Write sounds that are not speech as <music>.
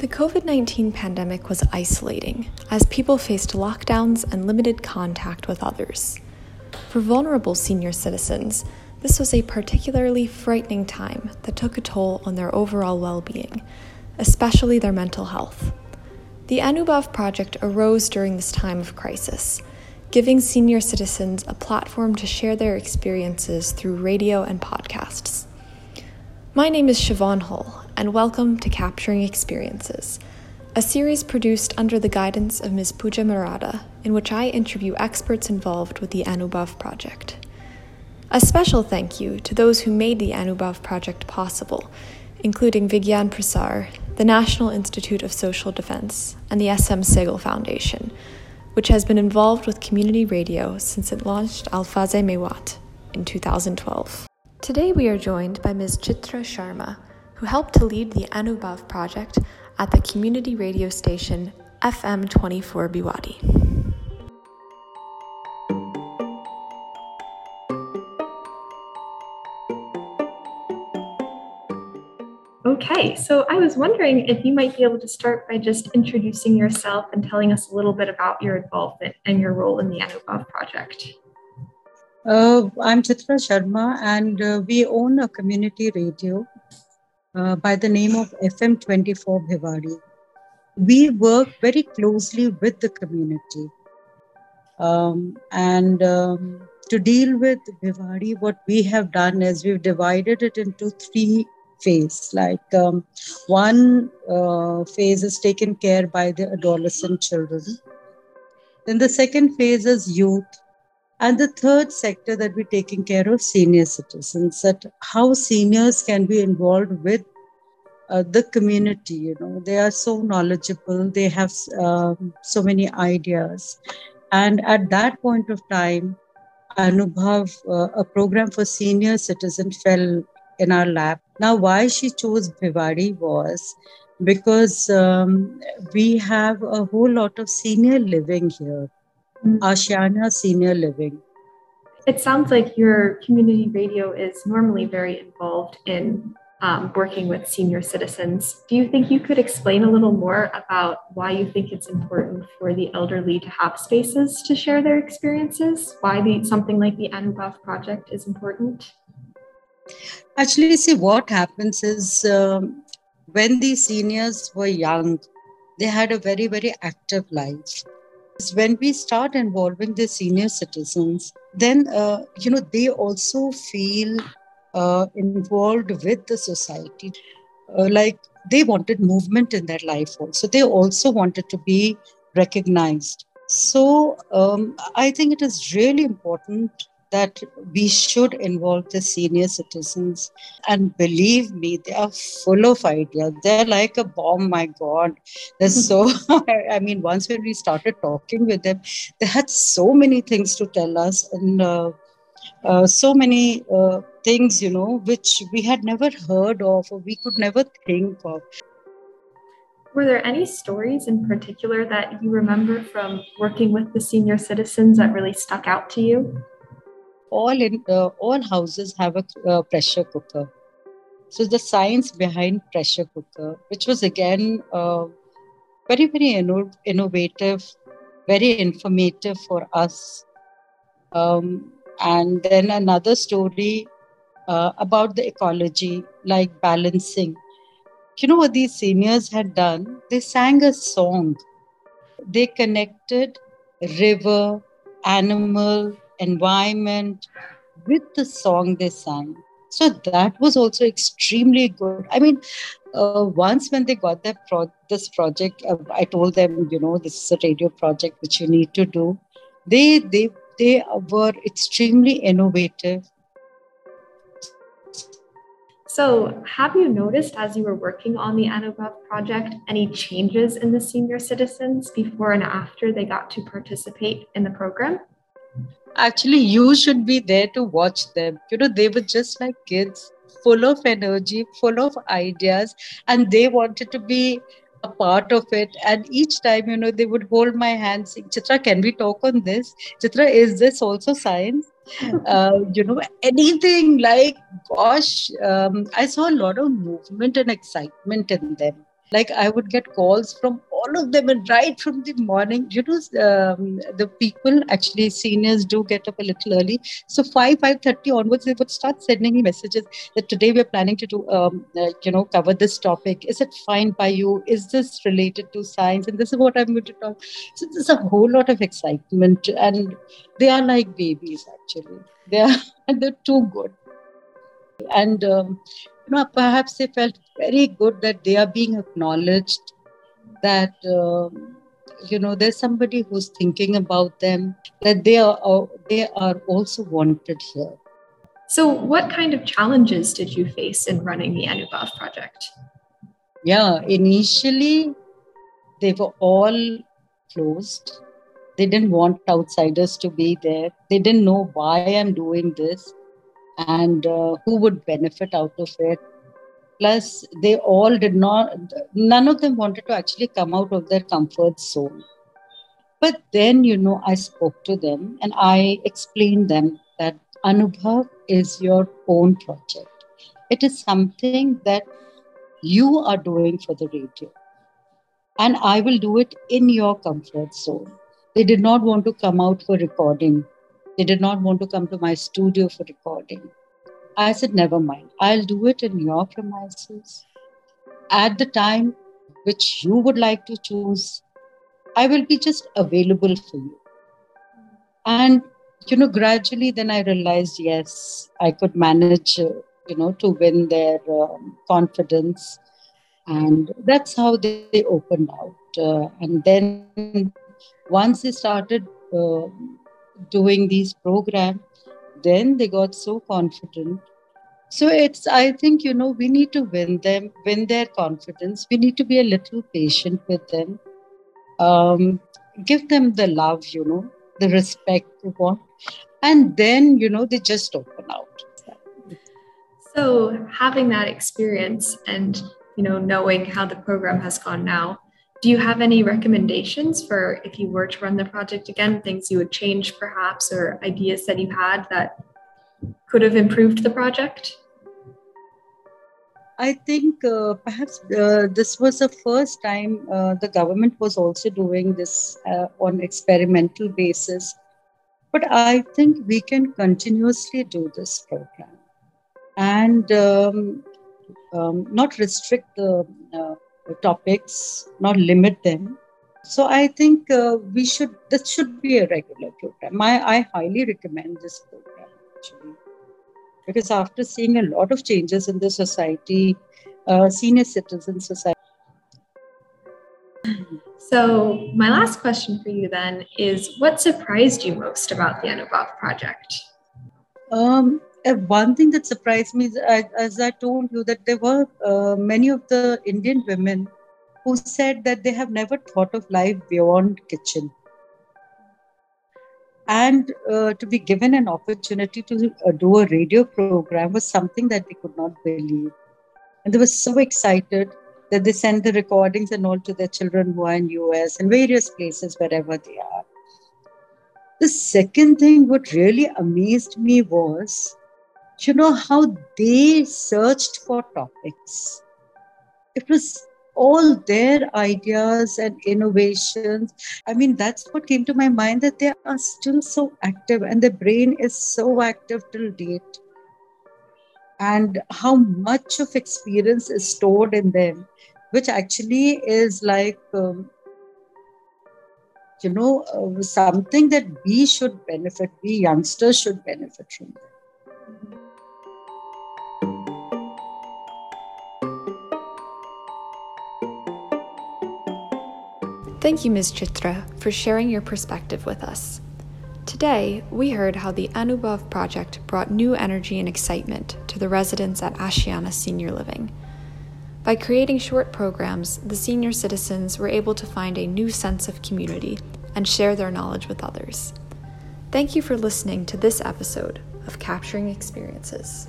The COVID 19 pandemic was isolating as people faced lockdowns and limited contact with others. For vulnerable senior citizens, this was a particularly frightening time that took a toll on their overall well being, especially their mental health. The Anubhav project arose during this time of crisis, giving senior citizens a platform to share their experiences through radio and podcasts. My name is Siobhan Hull, and welcome to Capturing Experiences, a series produced under the guidance of Ms. Pooja Murada, in which I interview experts involved with the Anubhav project. A special thank you to those who made the Anubhav project possible, including Vigyan Prasar, the National Institute of Social Defense, and the SM Sehgal Foundation, which has been involved with community radio since it launched Alfaze Mewat in 2012. Today we are joined by Ms. Chitra Sharma, who helped to lead the Anubhav project at the community radio station FM 24 Bhiwadi. Okay, so I was wondering if you might be able to start by just introducing yourself and telling us a little bit about your involvement and your role in the Anubhav project. Uh, I'm Chitra Sharma, and uh, we own a community radio uh, by the name of FM24 Bhiwadi. We work very closely with the community. Um, and um, to deal with Bhiwadi, what we have done is we've divided it into three phases. Like um, one uh, phase is taken care by the adolescent children. Then the second phase is youth and the third sector that we're taking care of senior citizens, that how seniors can be involved with uh, the community. You know, they are so knowledgeable, they have um, so many ideas. And at that point of time, Anubhav, uh, a program for senior citizens, fell in our lap. Now, why she chose Bhiwadi was because um, we have a whole lot of senior living here Ashiana Senior Living. It sounds like your community radio is normally very involved in um, working with senior citizens. Do you think you could explain a little more about why you think it's important for the elderly to have spaces to share their experiences? Why the, something like the Anubhav project is important? Actually, see, what happens is um, when these seniors were young, they had a very, very active life when we start involving the senior citizens then uh, you know they also feel uh, involved with the society. Uh, like they wanted movement in their life also. They also wanted to be recognized. So um, i think it is really important that we should involve the senior citizens. And believe me, they are full of ideas. They're like a bomb, my God. They're so, <laughs> <laughs> I mean, once when we started talking with them, they had so many things to tell us and uh, uh, so many uh, things, you know, which we had never heard of or we could never think of. Were there any stories in particular that you remember from working with the senior citizens that really stuck out to you? All in uh, all houses have a uh, pressure cooker. So the science behind pressure cooker which was again uh, very very inno- innovative very informative for us. Um, and then another story uh, about the ecology like balancing. You know what these seniors had done? They sang a song. They connected river animal environment with the song they sang. So that was also extremely good. I mean, uh, once when they got that pro- this project, uh, I told them, you know, this is a radio project which you need to do. They they they were extremely innovative. So, have you noticed as you were working on the Anubhav project any changes in the senior citizens before and after they got to participate in the program? Actually you should be there to watch them. You know they were just like kids full of energy full of ideas and they wanted to be a part of it. And each time you know they would hold my hand saying chitra can we talk on this? Chitra is this also science? <laughs> Uh, you know anything like gosh um, i saw a lot of movement and excitement in them like i would get calls from all of them and right from the morning you know um, the people actually seniors do get up a little early. So 5 5.30 onwards they would start sending me messages that today we're planning to do um, uh, you know cover this topic. Is it fine by you? Is this related to science? And this is what i'm going to talk. So there's a whole lot of excitement and they are like babies actually. They are <laughs> they're too good. And um, know perhaps they felt very good that they are being acknowledged that um, you know there's somebody who's thinking about them that they are uh, they are also wanted here. So what kind of challenges did you face in running the anubhav project? Yeah initially they were all closed. They didn't want outsiders to be there. They didn't know why i'm doing this and uh, who would benefit out of it? Plus they all did not none of them wanted to actually come out of their comfort zone. But then you know i spoke to them and i explained them that anubhav is your own project. It is something that you are doing for the radio. And i will do it in your comfort zone. They did not want to come out for recording they did not want to come to my studio for recording I said, never mind. I'll do it in your premises at the time which you would like to choose. I will be just available for you. And, you know, gradually then I realized, yes, I could manage, uh, you know, to win their um, confidence. And that's how they, they opened out. Uh, and then once they started uh, doing these programs, then they got so confident. So it's i think you know we need to win them win their confidence. We need to be a little patient with them. Um, give them the love you know the respect they want. And then you know they just open out. So having that experience and you know knowing how the program has gone now do you have any recommendations for if you were to run the project again, things you would change perhaps, or ideas that you had that could have improved the project? I think uh, perhaps uh, this was the first time uh, the government was also doing this uh, on experimental basis. But I think we can continuously do this program and um, um, not restrict the uh, topics, not limit them. So I think uh, we should. This should be a regular program. I, I highly recommend this program actually, because after seeing a lot of changes in the society, uh, senior citizen society. So my last question for you then is, what surprised you most about the Anubhav project? Um, uh, one thing that surprised me is, as I told you, that there were uh, many of the Indian women who said that they have never thought of life beyond kitchen. And uh, to be given an opportunity to uh, do a radio program was something that they could not believe. And they were so excited that they sent the recordings and all to their children who are in US and various places wherever they are. The second thing, what really amazed me was you know how they searched for topics? It was all their ideas and innovations. I mean that's what came to my mind that they are still so active and the brain is so active till date. And how much of experience is stored in them which actually is like um, you know uh, something that we should benefit we youngsters should benefit from Thank you, Ms. Chitra, for sharing your perspective with us. Today, we heard how the Anubhav project brought new energy and excitement to the residents at Ashiana Senior Living. By creating short programs, the senior citizens were able to find a new sense of community and share their knowledge with others. Thank you for listening to this episode of Capturing Experiences.